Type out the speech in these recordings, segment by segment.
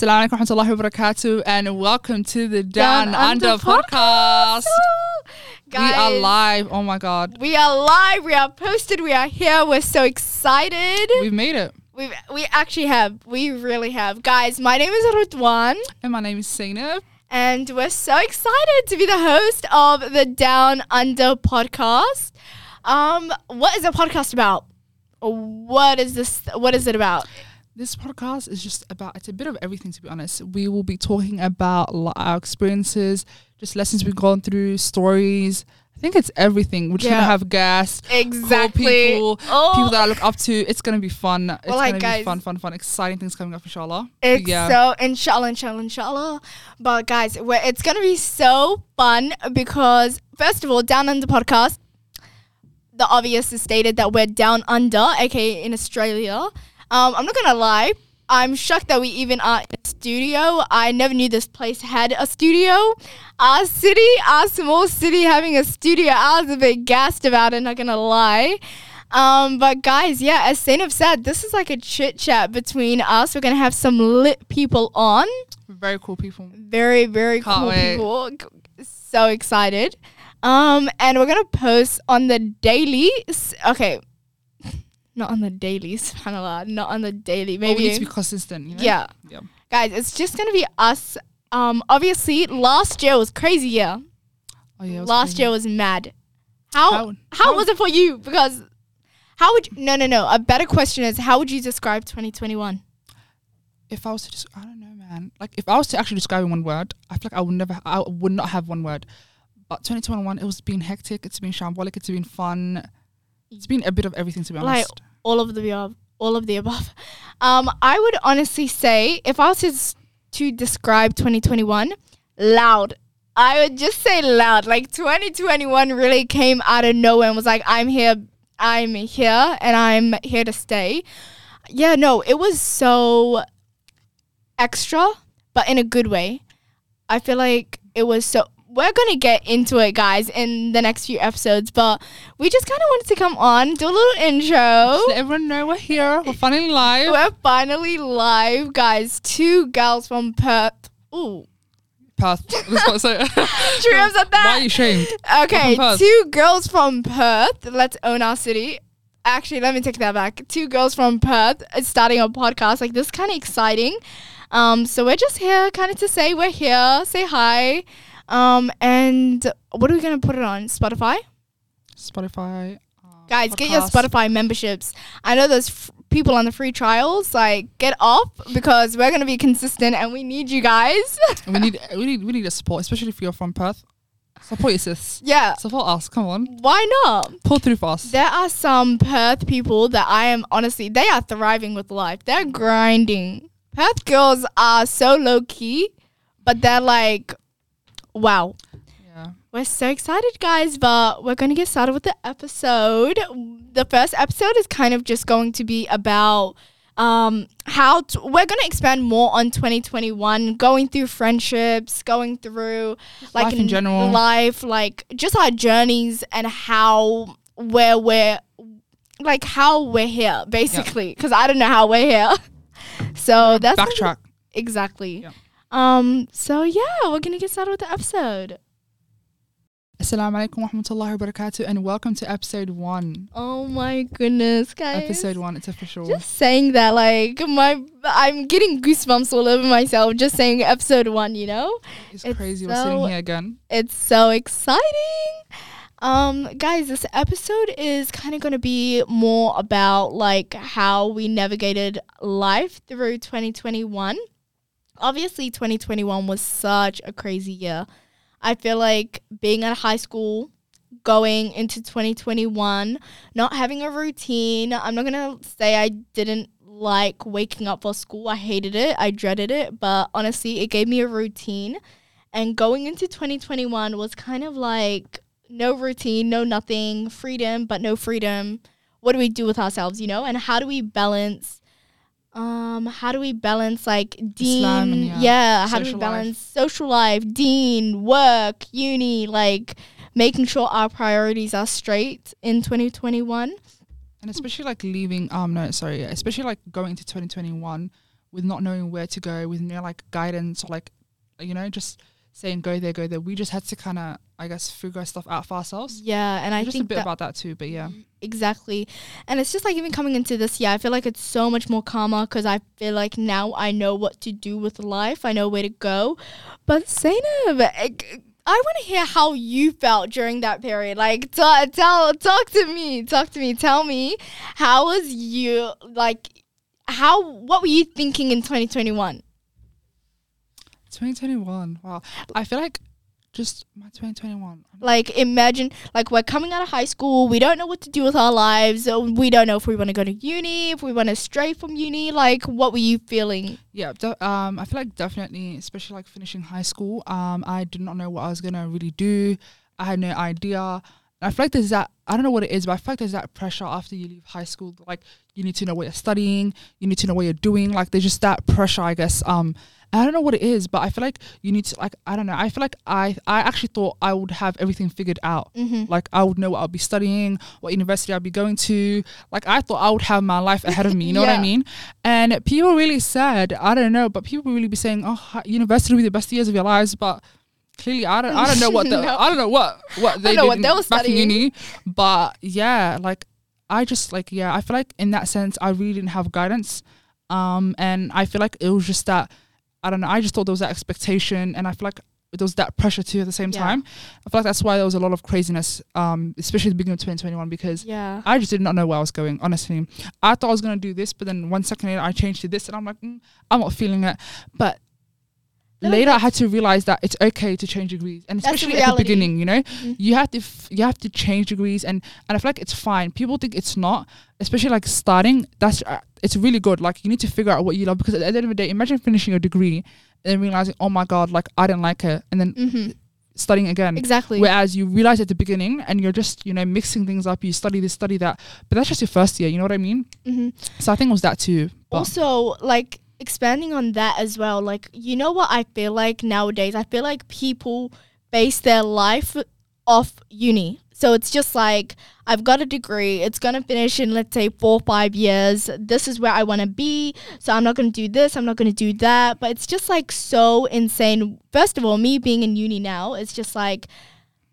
Assalamu alaikum warahmatullahi wabarakatuh and welcome to the Down, Down Under, Under podcast. Guys, we are live. Oh my god. We are live. We are posted. We are here. We're so excited. We've made it. We we actually have. We really have. Guys, my name is Rutwan, And my name is Zainab. and we're so excited to be the host of the Down Under podcast. Um, what is the podcast about? What is this? What is it about? This podcast is just about it's a bit of everything to be honest. We will be talking about our experiences, just lessons we've gone through, stories. I think it's everything. We're just gonna have guests, cool Exactly. people, Oh. people that I look up to. It's gonna be fun. It's like, gonna guys- be fun, fun, fun. Exciting things coming up, inshallah. It's yeah. so inshallah, inshallah, inshallah. But guys, it's gonna be so fun because first of all, down under podcast, the obvious is stated that we're down under, aka in Australia. Um, I'm not gonna lie. I'm shocked that we even are in a studio. I never knew this place had a studio. Our city, our small city having a studio, I was a bit gassed about it, not gonna lie. Um, but guys, yeah, as Zainab said, this is like a chit chat between us. We're gonna have some lit people on. Very cool people. Very, very Can't cool wait. people. So excited. Um, and we're gonna post on the daily. Okay, not on the daily. Subhanallah, not on the daily. Maybe we Maybe. need to be consistent. You know? yeah, Yeah. guys, it's just gonna be us. Um, obviously, last year was crazy year. Oh yeah. last crazy. year was mad. How How- how, how- was it for you? Because how would you, no no no. A better question is how would you describe 2021? if I was to just, I don't know, man. Like, if I was to actually describe in one word, I feel like I would never, I would not have one word. But 2021, it was being hectic. It's been shambolic. It's been fun. It's been a bit of everything, to be honest. Like. All of the above. All of the above. Um, I would honestly say if I was to, to describe 2021, loud. I would just say loud. Like 2021 really came out of nowhere and was like, I'm here, I'm here, and I'm here to stay. Yeah, no, it was so extra, but in a good way. I feel like it was so. We're gonna get into it, guys, in the next few episodes, but we just kind of wanted to come on, do a little intro. Just let everyone know we're here. We're finally live. We're finally live, guys. Two girls from Perth. Ooh, Perth. That's what I say. true, I said Why are you ashamed? Okay, two girls from Perth. Let's own our city. Actually, let me take that back. Two girls from Perth is starting a podcast. Like this, kind of exciting. Um, so we're just here, kind of to say we're here, say hi. Um, and what are we gonna put it on? Spotify, Spotify. uh, guys, get your. Spotify memberships. I know there's f- people on the free trials. Like, get off because we're gonna be consistent, and we need you guys. we need, we need, we need a support, especially if you're from Perth. Support your sis. yeah, Support us. Come on. why not? Pull through for us. There are some Perth people that I am honestly, they are thriving with life. They're grinding. Perth girls are so low key, but they're like, wow. Yeah. We're so excited, guys, but we're going to get started with the episode. The first episode is kind of just going to be about um, how t- we're going to expand more on 2021, going through friendships, going through like life in general. life, like just our journeys and how where we're like how we're here, basically. Because I don't know how we're here. So that's Backtrack. exactly. Yeah. Um. So yeah, we're gonna get started with the episode. Assalamu alaikum warahmatullahi wabarakatuh and welcome to episode one. Oh my goodness, guys! Episode one, it's official. Just saying that, like my, I'm getting goosebumps all over myself just saying episode one. You know, it's, it's crazy. We're sitting so- here again. it's so exciting. Um, guys, this episode is kind of going to be more about like how we navigated life through 2021. Obviously, 2021 was such a crazy year. I feel like being at high school, going into 2021, not having a routine. I'm not going to say I didn't like waking up for school. I hated it. I dreaded it, but honestly, it gave me a routine. And going into 2021 was kind of like no routine, no nothing, freedom, but no freedom. What do we do with ourselves, you know? And how do we balance um how do we balance like deen and, yeah, yeah, how do we balance social life, deen, work, uni, like making sure our priorities are straight in 2021. And especially like leaving, um, no, sorry, especially like going into 2021 with not knowing where to go, with no like guidance or like, you know, just saying go there, go there. We just had to kind of, I guess, figure stuff out for ourselves. Yeah, and I just think a bit that about that too, but yeah. Mm, exactly, and it's just like even coming into this year, I feel like it's so much more calmer because I feel like now I know what to do with life. I know where to go. But Zainab, I, I want to hear how you felt during that period. Like, t- tell, talk to me, talk to me, tell me how was you like. How what were you thinking in 2021? 2021. Wow. I feel like just my 2021. Like imagine like we're coming out of high school, we don't know what to do with our lives. uh, We don't know if we want to go to uni, if we want to stray from uni. Like what were you feeling? Yeah, de- um, I feel like definitely, especially like finishing high school, um, I did not know what I was gonna really do. I had no idea. I feel like there's that I don't know what it is, but I feel like there's that pressure after you leave high school. Like you need to know what you're studying, you need to know what you're doing. Like there's just that pressure, I guess. Um, I don't know what it is, but I feel like you need to like I don't know. I feel like I I actually thought I would have everything figured out. Mm-hmm. Like I would know what I'll be studying, what university I'll be going to. Like I thought I would have my life ahead of me. You know what I mean? And people really said, I don't know, but people really be saying, "Oh, university will be the best years of your lives." But clearly, I don't. I don't know what the. No. I don't know what what they know did what in- they were back in studying. uni. But yeah, like I just like yeah, I feel like in that sense, I really didn't have guidance. Um, and I feel like it was just that. I don't know. I just thought there was that expectation, and I feel like there was that pressure too at the same Yeah. time. I feel like that's why there was a lot of craziness, um, especially at the beginning of 2021, because Yeah. I just did not know where I was going, honestly. I thought I was going to do this, but then one second later I changed to this, and I'm like, mm, I'm not feeling it. But No, later I had to realize that it's okay to change degrees, and That's the especially at the beginning, you know, Mhm. you have to f- you have to change degrees, and and I feel like it's fine. People think it's not, especially like starting. That's uh, it's really good. Like you need to figure out what you love because at the end of the day, imagine finishing a degree and then realizing, oh my god, like I didn't like it, and then Mm-hmm. studying again. Exactly. Whereas you realize at the beginning and you're just, you know, mixing things up, you study this, study that. But that's just your first year, you know what I mean? hmm So I think it was that too. Also, like expanding on that as well, like you know what I feel like nowadays? I feel like people base their life off uni. So it's just like I've got a degree, it's gonna finish in let's say four or five years. This is where I wanna be. So I'm not gonna do this, I'm not gonna do that. But it's just like so insane. First of all, me being in uni now, it's just like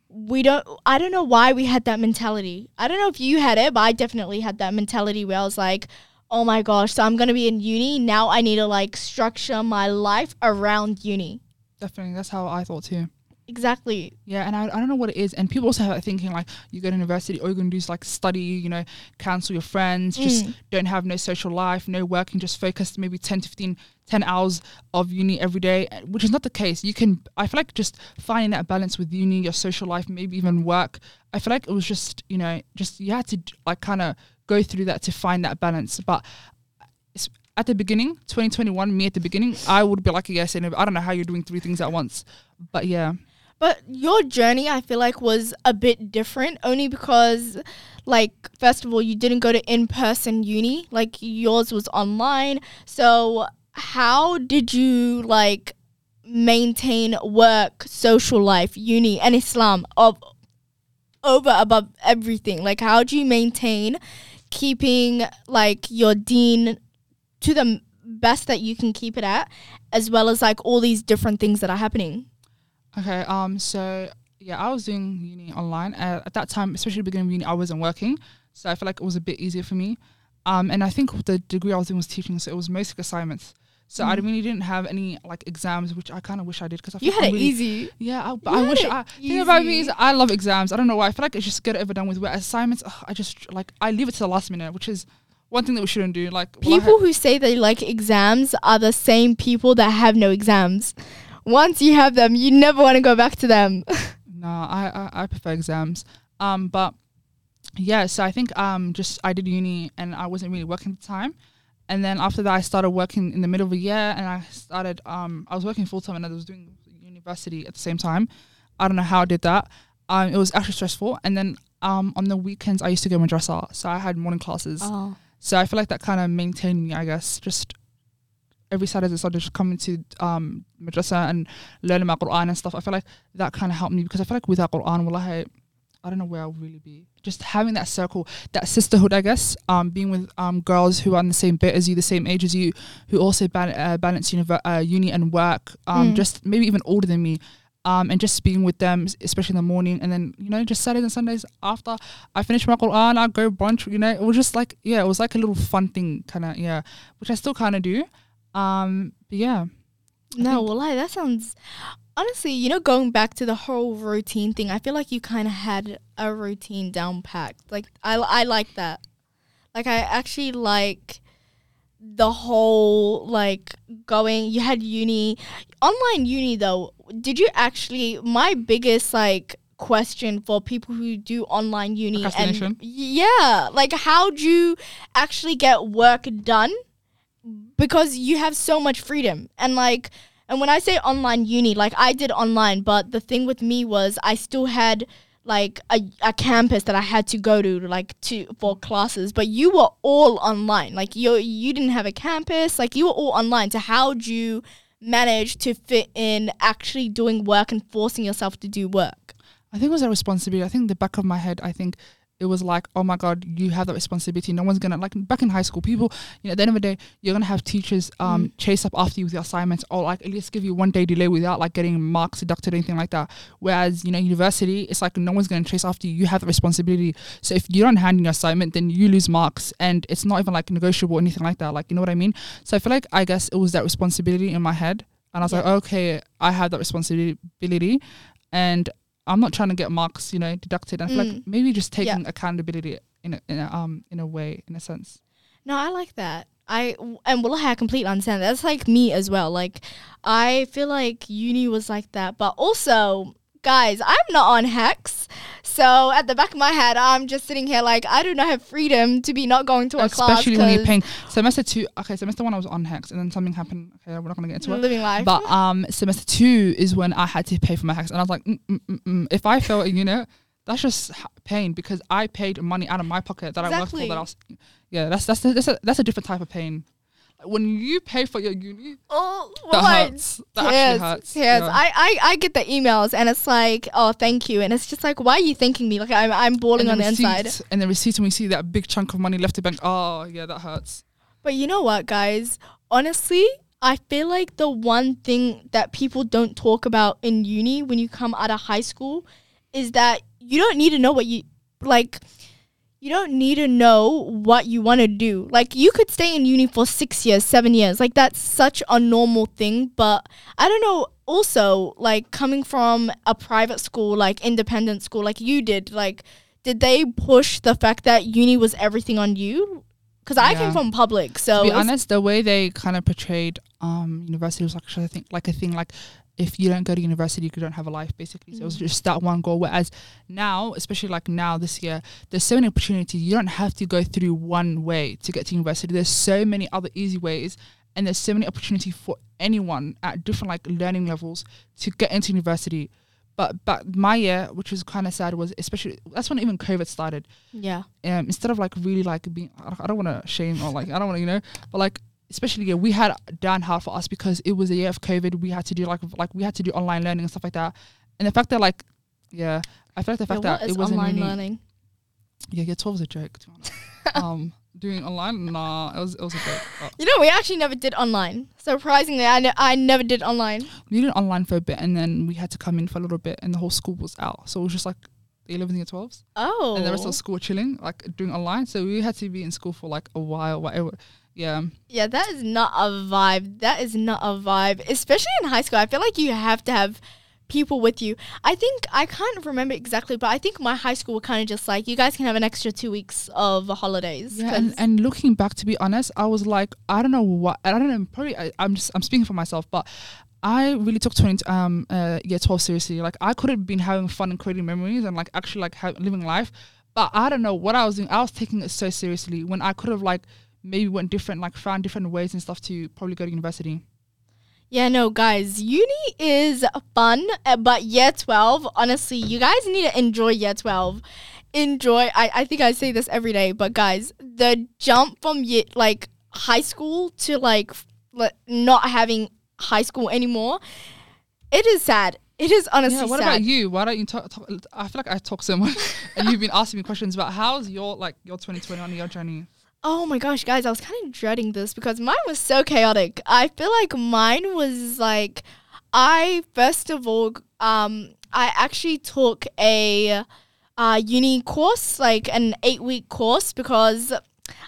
we don't I don't know why we had that mentality. I don't know if you had it, but I definitely had that mentality where I was like, oh my gosh, so I'm gonna be in uni. Now I need to like structure my life around uni. definitely, that's how I thought too. Exactly. Yeah, and I, I don't know what it is. And people also have that thinking like, you go to university, all you're going to do is like study, you know, cancel your friends, just Mm. don't have no social life, no working, just focus maybe 10 to 15, 10 hours of uni every day, uh, which is not the case. You can, I feel like just finding that balance with uni, your social life, maybe even work. I feel like it was just, you know, just you had to like kind of go through that to find that balance. But it's, at the beginning, 2021, me at the beginning, I would be like, yes, and I don't know how you're doing three things at once. But yeah. But your journey, I feel like, was a bit different only because, like, first of all, you didn't go to in person uni, like, yours was online. So, how did you, like, maintain work, social life, uni, and Islam of, over above everything? Like, how do you maintain keeping, like, your deen to the best that you can keep it at, as well as, like, all these different things that are happening? Okay. Um. So yeah, I was doing uni online uh, at that time, especially the beginning of uni. I wasn't working, so I feel like it was a bit easier for me. Um. And I think the degree I was doing was teaching, so it was mostly assignments. So I Mhm. really didn't have any like exams, which I kind of wish I did because I You feel had it really- easy. Yeah, I, but You I wish it I thing about me is. I love exams. I don't know why. I feel like it's just get it over done with. Where assignments, ugh, I just like I leave it to the last minute, which is one thing that we shouldn't do. Like I People who say they like exams are the same people that have no exams. Once you have them, you never want to go back to them. No, I, I I prefer exams. Um, but yeah, so I think um just I did uni and I wasn't really working at the time, and then after that I started working in the middle of a year and I started um I was working full time and I was doing university at the same time. I don't know how I did that. Um, it was actually stressful. And then um on the weekends I used to go madrasa, so I had morning classes. Oh. So I feel like that kind of maintained me, I guess. Just every Saturday, Sunday, just coming to um, madrasa and learning my Quran and stuff. I feel like that kind of helped me because I feel like without Quran, wallahi, I I don't know where I'll really be. Just having that circle, that sisterhood, I guess. Um, being with um girls who are in the same bit as you, the same age as you, who also ban- uh, balance univer- uh, uni and work. Um, Mm. just maybe even older than me. Um, and just being with them, especially in the morning, and then you know, just Saturdays and Sundays after I finish my Quran, I go brunch. You know, it was just like yeah, it was like a little fun thing, kind of yeah, which I still kind of do. Um, but yeah, No, well, like, that sounds. Honestly, you know, going back to the whole routine thing, I feel like you kind of had a routine down packed. Like, I, I like that. Like, I actually like the whole, like, going. You had uni. Online uni, though, did you actually. My biggest, like, question for people who do online uni and yeah like how do you actually get work done because you have so much freedom. And like and when i say online uni like i did online but the thing with me was i still had like a, a campus that i had to go to like to for classes. But you were all online. Like you you didn't have a campus. Like you were all online. So how'd you manage to fit in actually doing work and forcing yourself to do work? I think it was a responsibility. I think the back of my head, I think it was like, oh my god, you have that responsibility. No one's gonna like back in high school, people. You know, at the end of the day, you're gonna have teachers um chase up after you with your assignments, or like at least give you one day delay without like getting marks deducted or anything like that. Whereas you know, university, it's like no one's gonna chase after you. You have the responsibility. So if you don't hand in your assignment, then you lose marks, and it's not even like negotiable or anything like that. Like you know what I mean? So I feel like I guess it was that responsibility in my head, and I was like, okay, I have that responsibility, and I'm not trying to get marks, you know, deducted. I feel like Mm. maybe just Yeah. taking accountability in a, in a um in a way, in a sense. No, I like that. I and well, I completely understand. That's like me as well. Like, I feel like uni was like that, but also, guys, I'm not on HECS, so at the back of my head, I'm just sitting here like I do not have freedom to be not going to a class. Especially when you're paying semester two. Okay, semester one I was on HECS, and then something happened. Okay, we're not gonna get into it. living life. But um, semester two is when I had to pay for my HECS, and I was like, mm, mm, mm, if I fail, you know, that's just pain because I paid money out of my pocket that I worked for. That I was, yeah, that's that's that's a, that's a different type of pain. When you pay for your uni, oh, that I- hurts. That Yes, actually hurts. yes. Yeah. I, I, I get the emails and it's like, oh, thank you, and it's just like, why are you thanking me? Like I'm, I'm bawling on the inside. receipt, And the receipt, when we see that big chunk of money left to bank, oh yeah, that hurts. But you know what, guys? Honestly, I feel like the one thing that people don't talk about in uni when you come out of high school is that you don't need to know what you like. You don't need to know what you want to do. Like, you could stay in uni for six years, seven years. Like, that's such a normal thing. But I don't know. Also, like, coming from a private school, like independent school, like you did, like, did they push the fact that uni was everything on you? Because I Yeah. came from public, so to be honest, the way they kind of portrayed um university was actually I think like a thing like if you don't go to university, you don't have a life basically. So it was Mm. just that one goal. Whereas now, especially like now this year, there's so many opportunities. You don't have to go through one way to get to university. There's so many other easy ways, and there's so many opportunity for anyone at different like learning levels to get into university. But but my year, which was kind of sad, was especially that's when even COVID started yeah, um, instead of like really like being I don't want to shame or like I don't want to you know but like especially yeah we had down hard for us because it was a year of COVID. We had to do like like we had to do online learning and stuff like that. And the fact that like yeah I feel like the fact what that it wasn't online really learning? yeah year twelve was a joke to be honest. Um doing online? Nah it was it was a joke but You know, we actually never did online. Surprisingly, I, ne- I never did online. we did online for a bit and then we had to come in for a little bit and the whole school was out. So it was just like the 11th and 12th Oh, and the rest of school were chilling like doing online. So we had to be in school for like a while whatever yeah yeah, that is not a vibe. That is not a vibe, especially in high school. I feel like you have to have people with you. I think I can't remember exactly, but I think my high school were kind of just like you guys can have an extra two weeks of holidays. Yeah, and, and looking back, to be honest, I was like, I don't know what, I don't know, probably I, I'm just, I'm speaking for myself, but I really took 20, um, uh, year 12 seriously. Like, I could have been having fun and creating memories and like actually like ha- living life, but I don't know what I was doing. I was taking it so seriously when I could have like maybe went different, like found different ways and stuff to probably go to university. Yeah, no, guys, uni is fun, uh, but year 12, honestly, you guys need to enjoy year 12. Enjoy, I, I think I say this every day, but guys, the jump from year, like high school to like like, not having high school anymore, it is sad. It is honestly yeah. What sad. about you? Why don't you talk? talk I feel like I talk so much, and you've been asking me questions about how's your like your 2021 your journey. Oh my gosh, guys, I was kind of dreading this because mine was so chaotic. I feel like mine was like I first of all um I actually took a uh, uni course, like an 8-week course because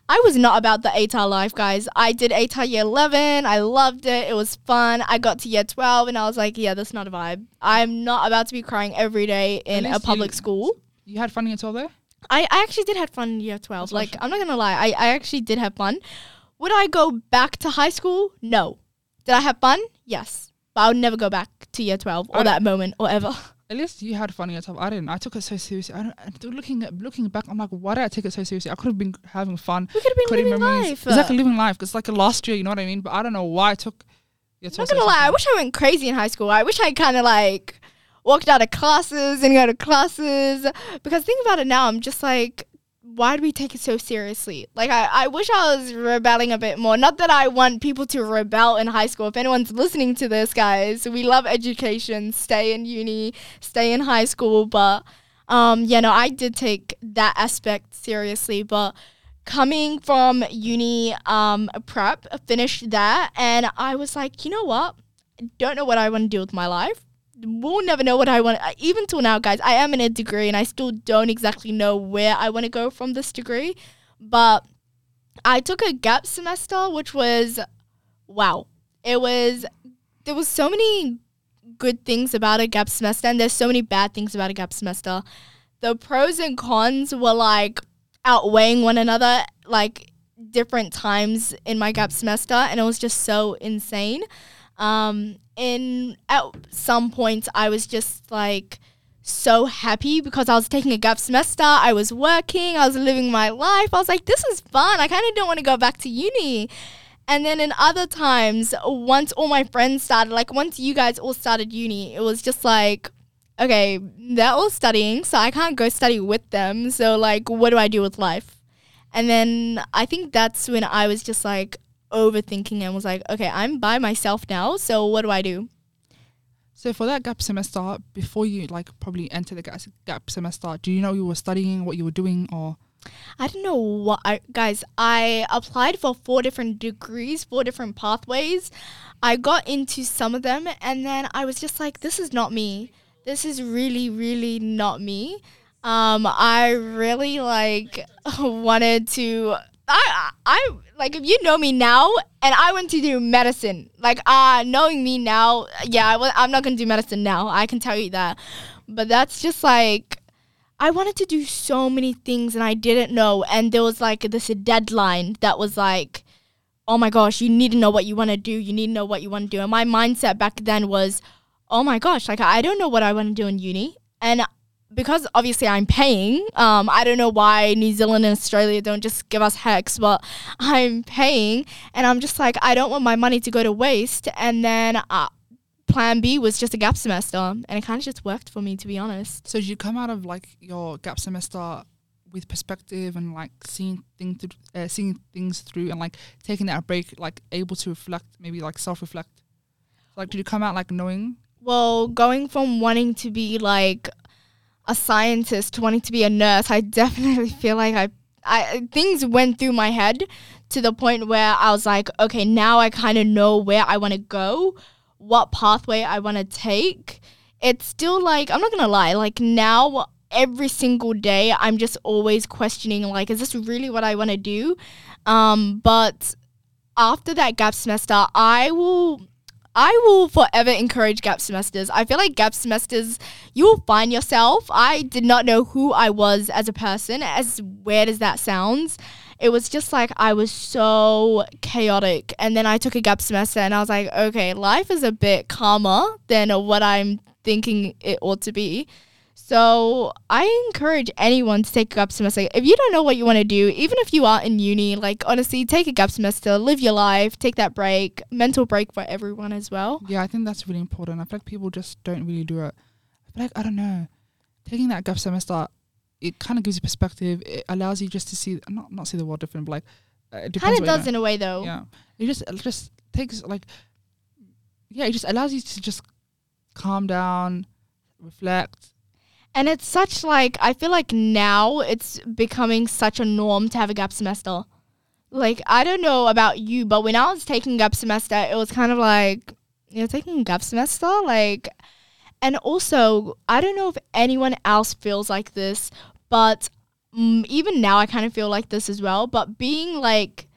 I was not about the ATAR life, guys. I did ATAR year 11. I loved it. It was fun. I got to year 12 and I was like, yeah, that's not a vibe. I'm not about to be crying every day in a public you- school. You had fun in your 12 there? I, I actually did have fun in year 12. That's like. I'm not going to lie. I, I actually did have fun. Would I go back to high school? No. Did I have fun? Yes. But I would never go back to year 12 or I- that moment or ever. At least you had fun in your 12. I didn't. I took it so seriously. I don't. Looking at looking back, I'm like, why did I take it so seriously? I could have been having fun, We could have been living memories. life. It's like a living life. It's like a last year. You know what I mean? But I don't know why I took. Your I'm not gonna so lie, I wish I went crazy in high school. I wish I kind of like walked out of classes and go to classes. Because think about it now, I'm just like, why do we take it so seriously? Like, I, I wish I was rebelling a bit more. Not that I want people to rebel in high school. If anyone's listening to this, guys, we love education. Stay in uni, stay in high school. But, um, yeah, no, I did take that aspect seriously. But coming from uni um, prep, finished that, and I was like, you know what? Don't know what I want to do with my life. We'll never know what I want. Uh, even till now, guys, I am in a degree, and I still don't exactly know where I want to go from this degree. But I took a gap semester, which was wow. It was there was so many good things about a gap semester, and there's so many bad things about a gap semester. The pros and cons were like outweighing one another, like different times in my gap semester, and it was just so insane. Um, in at some points, I was just like so happy because I was taking a gap semester. I was working. I was living my life. I was like, this is fun. I kind of don't want to go back to uni. And then in other times, once all my friends started, like once you guys all started uni, it was just like, okay, they're all studying, so I can't go study with them. So, like, what do I do with life? And then I think that's when I was just like overthinking and was like, okay, I'm by myself now, so what do I do? So for that gap semester, before you like probably enter the gap gap semester, do you know you were studying, what you were doing, or I don't know what I, guys. I applied for four different degrees, four different pathways. I got into some of them, and then I was just like, "This is not me. This is really, really not me." Um, I really like wanted to. I, I like if you know me now, and I went to do medicine. Like, uh, knowing me now, yeah, I I'm not gonna do medicine now. I can tell you that. But that's just like I wanted to do so many things and I didn't know. And there was like this deadline that was like, oh my gosh, you need to know what you want to do. You need to know what you want to do. And my mindset back then was, oh my gosh, like I don't know what I want to do in uni. And because obviously I'm paying, um, I don't know why New Zealand and Australia don't just give us HECS, but I'm paying. And I'm just like, I don't want my money to go to waste. And then uh, plan B was just a gap semester. And it kind of just worked for me, to be honest. so did you come out of like your gap semester with perspective and like seeing things uh, seeing things through and like taking that break, like able to reflect, maybe like self reflect. Like, did you come out like knowing? Well, going from wanting to be like a scientist wanting to be a nurse, I definitely feel like I, I things went through my head to the point where I was like, okay, now I kind of know where I want to go, what pathway I want to take. It's still like I'm not gonna lie, like now every single day I'm just always questioning like, is this really what I want to do? Um, but after that gap semester, I will I will forever encourage gap semesters. I feel like gap semesters, you will find yourself. I did not know who I was as a person, as weird as that sounds. It was just like I was so chaotic. And then I took a gap semester and I was like, okay, life is a bit calmer than what I'm thinking it ought to be. So I encourage anyone to take a gap semester. If you don't know what you want to do, even if you are in uni, like honestly, take a gap semester, live your life, take that break, mental break for everyone as well. Yeah, I think that's really important. I feel like people just don't really do it. I feel like I don't know, taking that gap semester, it kind of gives you perspective. It allows you just to see not not see the world different, but like uh, it. Kind of does in a way though. Yeah, it just it just takes like yeah, it just allows you to just calm down, reflect. And it's such like I feel like now it's becoming such a norm to have a gap semester. Like I don't know about you, but when I was taking gap semester, it was kind of like you're taking gap semester, like. And also, I don't know if anyone else feels like this, but mm, even now I kind of feel like this as well. But being like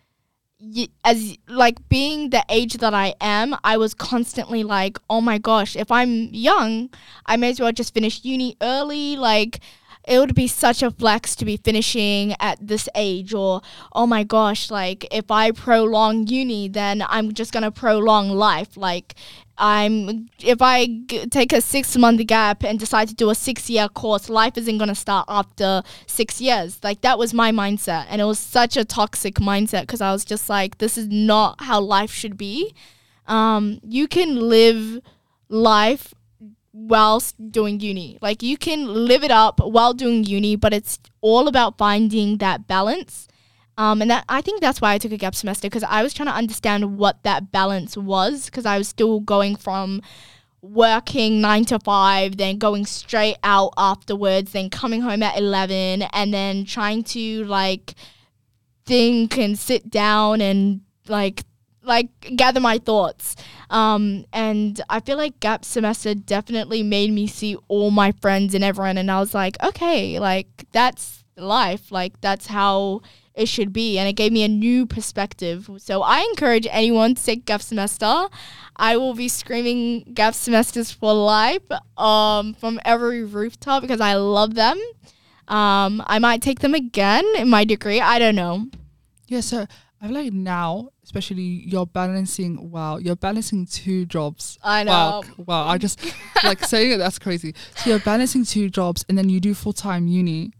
as like being the age that I am, I was constantly like, oh my gosh, if I'm young, I may as well just finish uni early. Like, it would be such a flex to be finishing at this age, or oh my gosh, like if I prolong uni, then I'm just gonna prolong life. Like, I'm if I g- take a six month gap and decide to do a six year course, life isn't gonna start after six years. Like that was my mindset, and it was such a toxic mindset because I was just like, this is not how life should be. Um, you can live life whilst doing uni. Like you can live it up while doing uni, but it's all about finding that balance. Um, and that I think that's why I took a gap semester because I was trying to understand what that balance was because I was still going from working nine to five, then going straight out afterwards, then coming home at eleven, and then trying to like think and sit down and like like gather my thoughts. Um, and I feel like gap semester definitely made me see all my friends and everyone, and I was like, okay, like that's life, like that's how it should be, and it gave me a new perspective. So I encourage anyone to take gap semester. I will be screaming gap semesters for life um, from every rooftop because I love them. Um, I might take them again in my degree. I don't know. Yeah, so I feel like now, especially you're balancing. Wow, you're balancing two jobs. I Wow, know. wow. I just like saying it. That's crazy. So you're balancing two jobs, and then you do full time uni,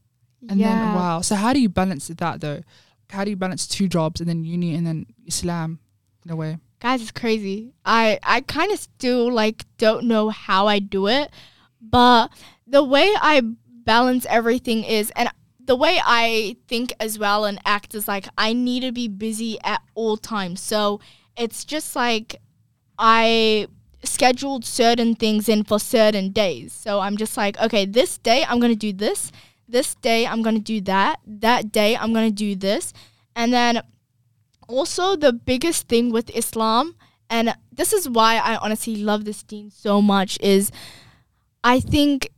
and then wow. So how do you balance that though? How do you balance two jobs and then uni and then Islam in a way? guys it's crazy i i kind of still like don't know how i do it but the way i balance everything is and the way i think as well and act is like i need to be busy at all times so it's just like i scheduled certain things in for certain days so i'm just like okay this day i'm going to do this this day i'm going to do that that day i'm going to do this. And then also the biggest thing with Islam, and this is why I honestly love this deen so much, is I think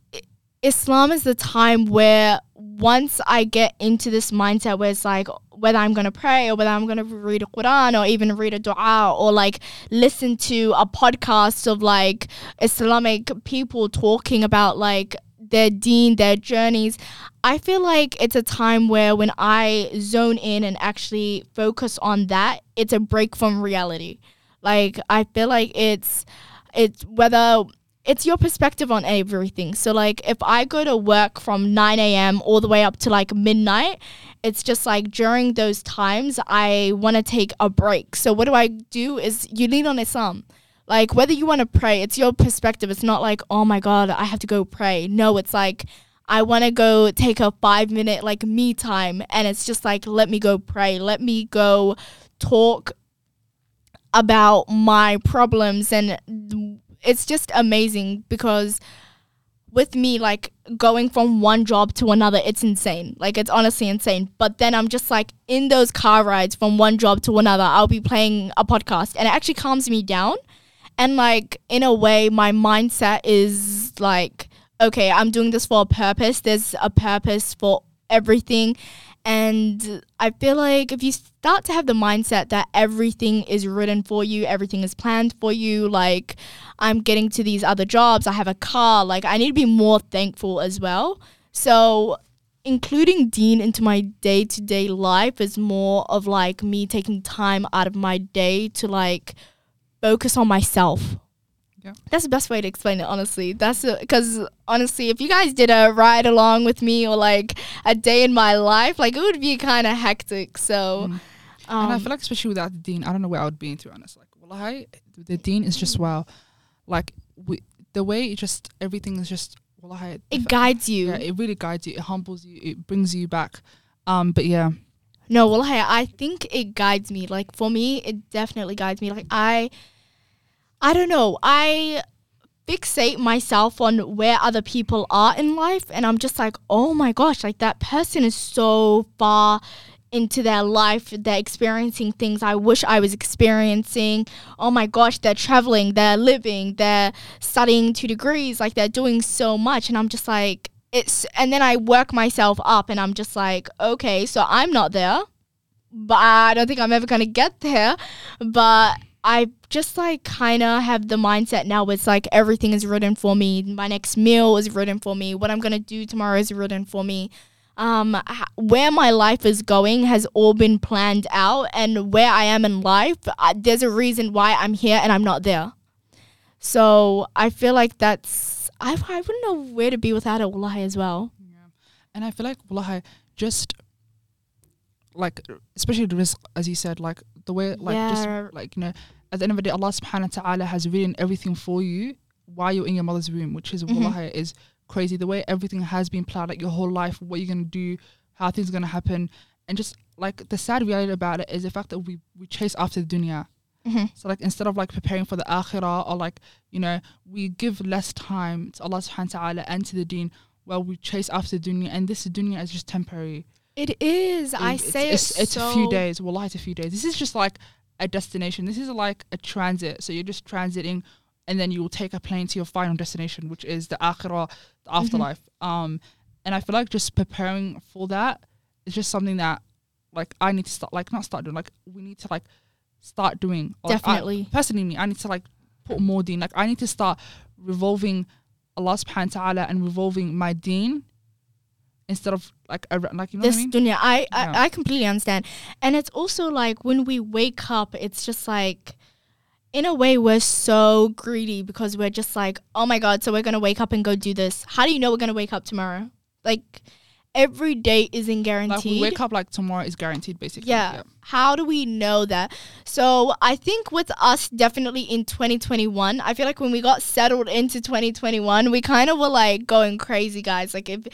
Islam is the time where once I get into this mindset where it's like whether I'm gonna pray or whether I'm gonna read a Quran or even read a dua or like listen to a podcast of like Islamic people talking about like their deen, their journeys. I feel like it's a time where when I zone in and actually focus on that, it's a break from reality. Like I feel like it's it's whether it's your perspective on everything. So like if I go to work from 9 a.m. all the way up to like midnight, it's just like during those times I want to take a break. So what do I do is you lean on Islam. Like whether you want to pray, it's your perspective. It's not like, oh my God, I have to go pray. No, it's like I want to go take a five minute like me time. And it's just like, let me go pray. Let me go talk about my problems. And it's just amazing because with me, like going from one job to another, it's insane. Like it's honestly insane. But then I'm just like in those car rides from one job to another, I'll be playing a podcast and it actually calms me down. And like in a way, my mindset is like, okay, I'm doing this for a purpose. There's a purpose for everything. And I feel like if you start to have the mindset that everything is written for you, everything is planned for you, like I'm getting to these other jobs, I have a car, like I need to be more thankful as well. So including Deen into my day to day life is more of like me taking time out of my day to like focus on myself. Yeah. That's the best way to explain it, honestly. That's because honestly, if you guys did a ride along with me or like a day in my life, like it would be kind of hectic. So, Mm. um, and I feel like especially without the deen, I don't know where I would be to be honest. Like, well, I the deen is just wow, like we, the way it just everything is just well, I it guides you. yeah, it really guides you, it humbles you, it brings you back. Um, but yeah, No, well, hey, I think it guides me. Like for me, it definitely guides me. Like I, I don't know. I fixate myself on where other people are in life and I'm just like, "Oh my gosh, like that person is so far into their life. They're experiencing things I wish I was experiencing. Oh my gosh, they're traveling, they're living, they're studying two degrees, like they're doing so much. And I'm just like, it's, and then I work myself up and I'm just like, okay, so I'm not there, but I don't think I'm ever going to get there. But I just like kind of have the mindset now it's like everything is written for me. My next meal is written for me. What I'm going to do tomorrow is written for me um, where my life is going has all been planned out, and where I am in life, uh, there's a reason why I'm here and I'm not there. So I feel like that's I I wouldn't know where to be without it, wallahi, as well. Yeah. And I feel like wallahi, just like especially the rizq, as you said, like the way like Yeah. just like you know, at the end of the day, Allah Subhanahu wa Taala has written everything for you while you're in your mother's womb, which is Mhm. wallahi is crazy. The way everything has been planned, like your whole life, what you're gonna do, how things are gonna happen, and just like the sad reality about it is the fact that we we chase after the dunya. Mm-hmm. So like instead of like preparing for the akhirah or like, you know, we give less time to Allah subhanahu wa ta'ala and to the deen while we chase after the dunya and this dunya is just temporary. It is. I It's- say it's, it it's so a few days. Wallahi, it's a few days. This is just like a destination. This is like a transit. So you're just transiting and then you will take a plane to your final destination, which is the akhirah, the Mm-hmm. afterlife. Um and I feel like just preparing for that is just something that like I need to start like not start doing, like we need to like start doing. Like, I- Definitely. personally me, I need to like put more deen. Like I need to start revolving Allah subhanahu wa ta'ala and revolving my deen instead of like a, like you know this what I mean? dunya. I, Yeah. I I completely understand, and it's also like when we wake up, it's just like. In a way, we're so greedy because we're just like, oh my God, so we're going to wake up and go do this. How do you know we're going to wake up tomorrow? Like, every day isn't guaranteed. Like we wake up like tomorrow is guaranteed basically. Yeah. How do we know that? So I think with us, definitely in 2021, I feel like when we got settled into 2021, we kind of were like going crazy, guys. Like if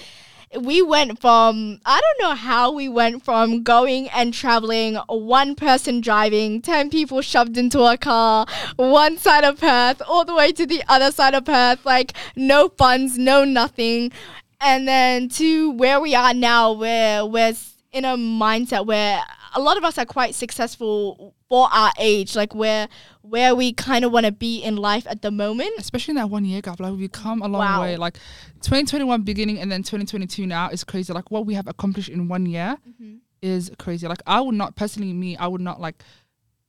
we went from, I don't know how we went from going and traveling, one person driving, 10 people shoved into a car, one side of Perth, all the way to the other side of Perth, like no funds, no nothing. And then to where we are now, where we're in a mindset where a lot of us are quite successful for our age, like where where we kind of want to be in life at the moment. Especially in that one year gap, like we've come a long Wow. way. Like 2021 beginning and then 2022 now is crazy. Like what we have accomplished in one year is crazy. Like I would not personally me, I would not like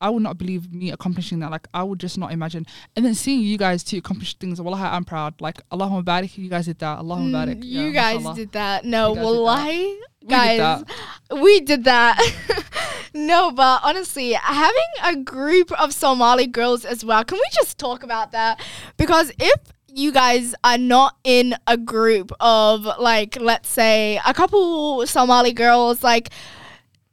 I would not believe me accomplishing that. Like I would just not imagine. And then seeing you guys too accomplish things. Wallahi, I'm proud. Like Allahumma barik, you guys did that. Allahumma barik. Mm, Yeah, you guys mashallah. did that. No, You guys that. We did guys, we did that. no, but honestly, having a group of Somali girls as well. Can we just talk about that? Because if you guys are not in a group of like, let's say, a couple Somali girls, like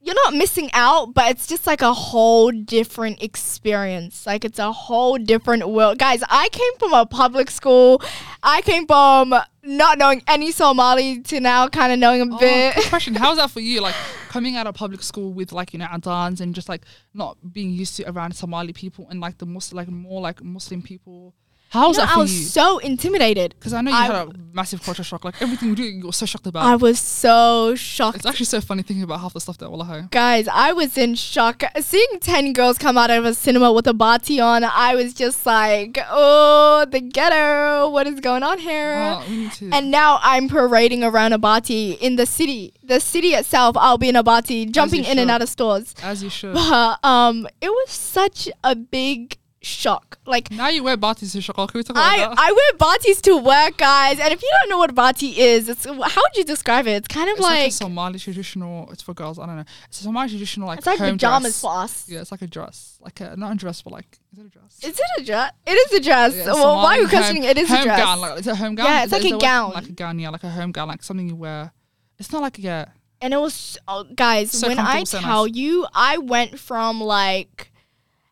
you're not missing out, but it's just like a whole different experience. Like it's a whole different world. Guys, I came from a public school. I came from not knowing any Somali to now kind of knowing a Oh, bit. question: How's that for you? Like coming out of public school with like you know adans and just like not being used to around Somali people and like the Muslim, like more like Muslim people. How's You know, that I was you? so intimidated. Because I know you I- had a massive culture shock. Like everything we do, you were so shocked about. I was so shocked. it's actually so funny thinking about half the stuff that Wallahi. Guys, I was in shock. Seeing 10 girls come out of a cinema with a bati on, I was just like, oh, the ghetto. What is going on here? Well, we. And now I'm parading around a bati in the city. The city itself, I'll be in a bati, jumping in and out of stores. as you should. But um, it was such a big shock. Like now you wear batis to shakal. Can we talk about I, that? I wear batis to work, guys. And if you don't know what bati is, it's how would you describe it? It's kind of it's like, a like, Somali traditional. It's for girls. I don't know. It's a Somali traditional like it's like home pajamas dress. for us. Yeah, it's like a dress, like a not a dress, but like is it a dress? Is it a dress? It is a dress. Yeah, well, why are you questioning? home- it is a dress. Gown, like, it's a home gown. Yeah, it's Is like a gown. Like a gown, yeah, like a home gown, like something you wear. It's not like yeah. And it was, oh, guys, So when I comfortable, so tell nice. you, I went from like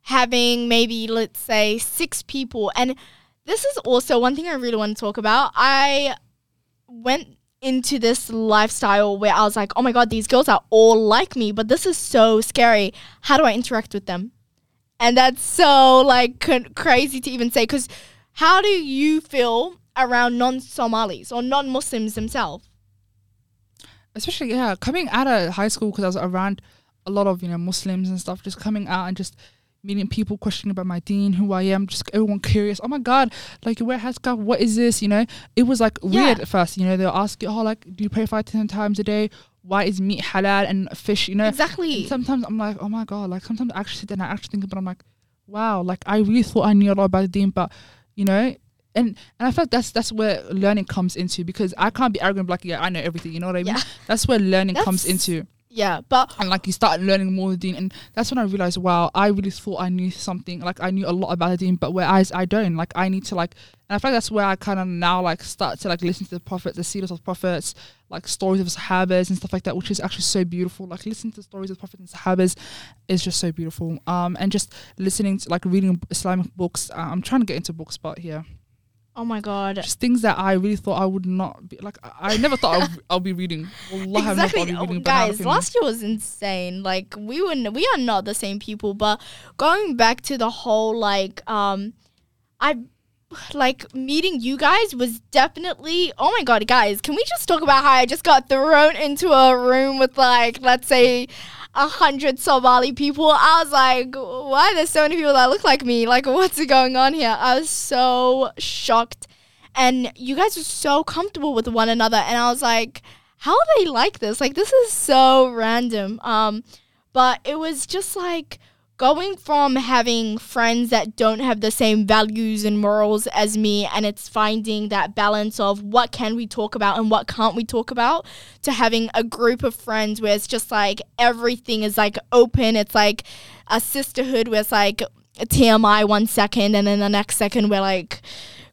having maybe, let's say, six people. And this is also one thing I really want to talk about. I went into this lifestyle where I was like, oh my God, these girls are all like me, but this is so scary. How do I interact with them? And that's so like c- crazy to even say because how do you feel around non-Somalis or non-Muslims themselves? especially yeah coming out of high school because i was around a lot of you know muslims and stuff just coming out and just meeting people questioning about my deen, who i am just everyone curious oh my god like you wear headscarf what is this? You know? It was like Yeah. weird at first you know? They'll ask you oh like do you pray five ten times a day? Why is meat halal and fish you know? Exactly. and sometimes i'm like oh my god like sometimes i actually sit there and i actually think about it, i'm like wow like i really thought i knew a lot about the deen, but you know? And and I feel like that's that's where learning comes into because I can't be arrogant like yeah I know everything you know what I mean? Yeah. that's where learning comes into Yeah, but and like you start learning more the deen and that's when I realized wow I really thought I knew something like I knew a lot about the deen but whereas I don't. Like I need to like and I feel like that's where I kind of now like start to like listen to the prophets the seers of prophets like stories of sahabas and stuff like that which is actually so beautiful. Like listening to stories of prophets and sahabas is just so beautiful. Um and just listening to like reading Islamic books uh, I'm trying to get into books but yeah oh my god. just things that I really thought I would not be like I, I never thought I'll, I'll be reading Wallah, I never thought exactly, I'll be reading guys. Last year was insane. Like we were, n- we are not the same people. But going back to the whole like, um, I like meeting you guys was definitely. Oh my god, guys! Can we just talk about how I just got thrown into a room with like, let's say. A hundred Somali people. I was like, why there's so many people that look like me? Like, what's going on here? I was so shocked. And you guys were so comfortable with one another. And I was like, how are they like this? Like this is so random. Um, but it was just like going from having friends that don't have the same values and morals as me and it's finding that balance of what can we talk about and what can't we talk about to having a group of friends where it's just like everything is like open it's like a sisterhood where it's like TMI one second and then the next second we're like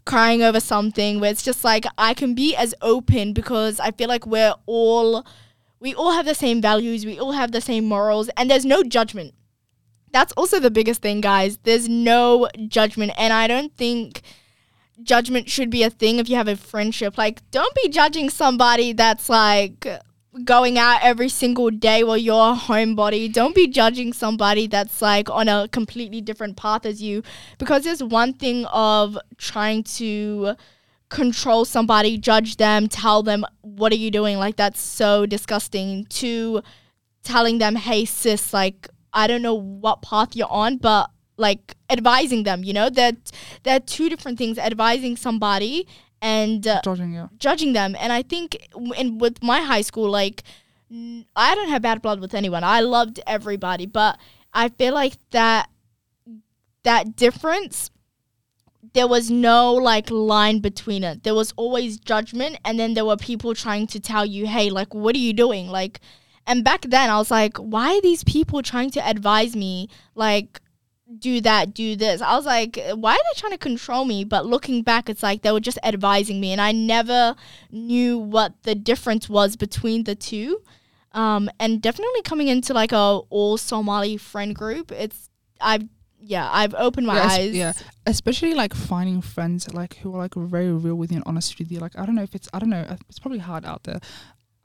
crying over something where it's just like I can be as open because I feel like we're all we all have the same values, we all have the same morals and there's no judgment. That's also the biggest thing, guys. There's no judgment and I don't think judgment should be a thing if you have a friendship. Like don't be judging somebody that's like going out every single day while you're a homebody. Don't be judging somebody that's like on a completely different path as you because there's one thing of trying to control somebody, judge them, tell them what are you doing? Like that's so disgusting to telling them, "Hey sis, like I don't know what path you're on, but like advising them, you know? That there are two different things, advising somebody and uh, judging yeah judging them. And I think in with my high school, like n- I don't have bad blood with anyone. I loved everybody, but I feel like that that difference there was no like line between it. There was always judgment and then there were people trying to tell you, "Hey, like what are you doing?" Like and back then I was like, "Why are these people trying to advise me like do that, do this?" I was like, "Why are they trying to control me?" But looking back, it's like they were just advising me and I never knew what the difference was between the two. Um, and definitely coming into like a all Somali friend group, it's I've yeah, I've opened my Yeah, eyes. yeah. especially like finding friends like who are like very real with you and honest with you. Like I don't know if it's I don't know. uh, It's probably hard out there.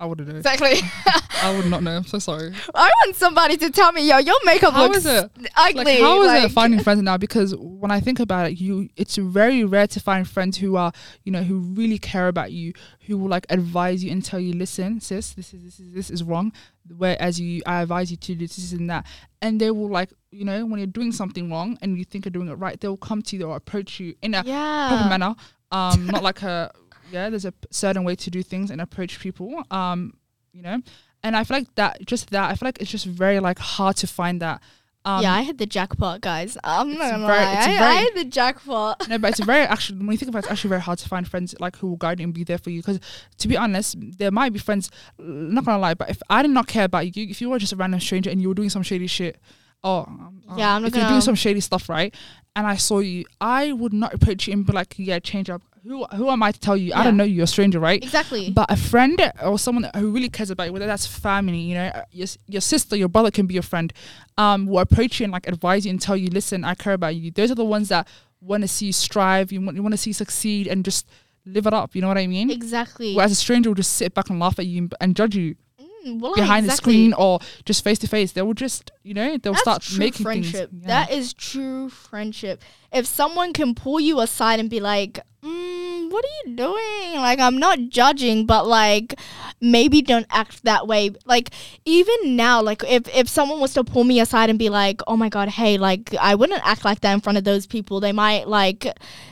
I wouldn't know. Exactly. I would not know. I'm so sorry. I want somebody to tell me, yo, your makeup How looks is it? ugly. Like how is like- it finding friends now? Because when I think about it, you it's very rare to find friends who are you know who really care about you, who will like advise you and tell you, listen, sis, this is this is this is wrong. Whereas you, I advise you to do this and that, and they will like you know when you're doing something wrong and you think you're doing it right, they will come to you or approach you in a proper Yeah. manner. Um, not like a yeah. There's a certain way to do things and approach people. Um, you know, and I feel like that just that I feel like it's just very like hard to find that. Um, yeah, I hit the jackpot, guys. I'm not gonna very- lie. I, very- I hit the jackpot. No, but it's very actually when you think about it, it's actually very hard to find friends like who will guide you and be there for you. Because to be honest, there might be friends. Not gonna lie, but if I did not care about you, if you were just a random stranger and you were doing some shady shit, oh um, Yeah, I'm not if you're gonna- doing some shady stuff, right? And I saw you, I would not approach you and be like, yeah, change up. Who who am I to tell you? I don't know you. You're a stranger, right? Exactly. But a friend or someone who really cares about you, whether that's family, you know, uh, your, your sister, your brother can be your friend, um, will approach you and like advise you and tell you, listen, I care about you. Those are the ones that want to see you strive, you want, you want to see you succeed and just live it up. You know what I mean? exactly. Whereas a stranger will just sit back and laugh at you and, judge you. Mm, well, behind the screen or just face to face. They will just, you know, they'll That's start making friendship. things. Yeah. That is true friendship. If someone can pull you aside and be like, mm, "What are you doing?" Like, I'm not judging, but like, maybe don't act that way. Like, even now, like, if if someone was to pull me aside and be like, "Oh my god, hey, like, I wouldn't act like that in front of those people. They might like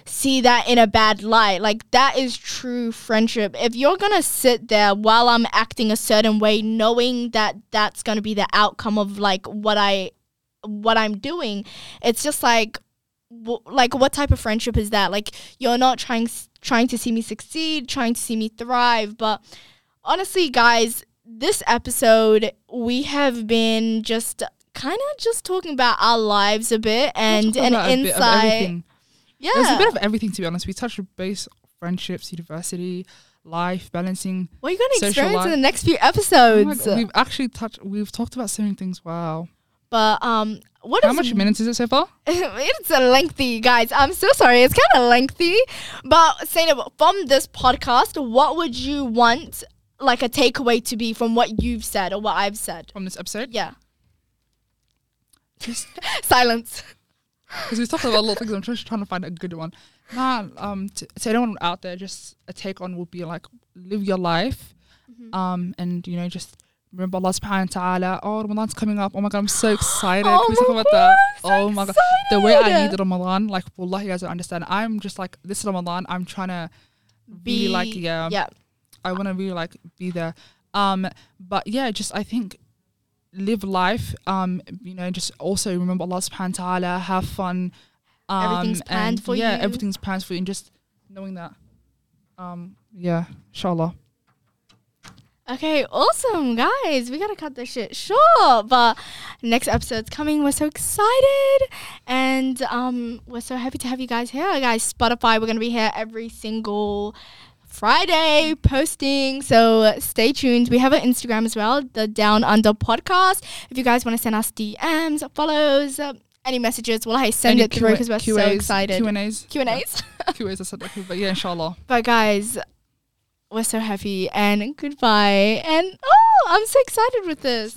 see that in a bad light." Like, that is true friendship. If you're gonna sit there while I'm acting a certain way, knowing that that's gonna be the outcome of like what I what I'm doing, it's just like w- like what type of friendship is that? Like you're not trying trying to see me succeed, trying to see me thrive, but honestly, guys, this episode we have been just kind of just talking about our lives a bit and an about a bit of insight. Yeah. There's a bit of everything to be honest. We touched base friendships, university, life, balancing. what are you going to social experience in the next few Oh episodes? God, we've actually touched. We've talked about so many things. Wow. But um, what How much minutes is it so far? it's a lengthy, guys. I'm so sorry. It's kind of lengthy. But Zainab, from this podcast, what would you want like a takeaway to be from what you've said or what I've said? From this episode, Yeah. just Silence. because we've talked about a lot of things. I'm just trying to find a good one. Nah, um, to, to anyone out there, just a take on would be like live your life, Mm-hmm. um, and you know just remember Allah Subhanahu wa Taala. Oh, Ramadan's coming up. Oh my God, I'm so excited. Oh Can we talk my about? God, I'm so oh my God, the way I need Ramadan, like Wallah, you guys don't understand. I'm just like this Ramadan. I'm trying to be like yeah, Yeah. I want to really like be there. Um, but yeah, just I think live life. Um, you know, just also remember Allah Subhanahu wa Taala. Have fun. Um, Everything's planned and for yeah, you. everything's planned for you, and just knowing that. Um, yeah, inshallah. Okay, awesome, guys. We gotta cut this shit short, but next episode's coming. We're so excited, and um, we're so happy to have you guys here, guys. Spotify, we're gonna be here every single Friday posting. So stay tuned. We have an Instagram as well, the Down Under Podcast. If you guys want to send us DMs, follows, uh, any messages, well, hey, send Any it through because we're so excited. Q and A's, Q and A's. Q and A's. I said okay, but yeah, inshallah. But guys, we're so happy and goodbye. And oh, I'm so excited with this.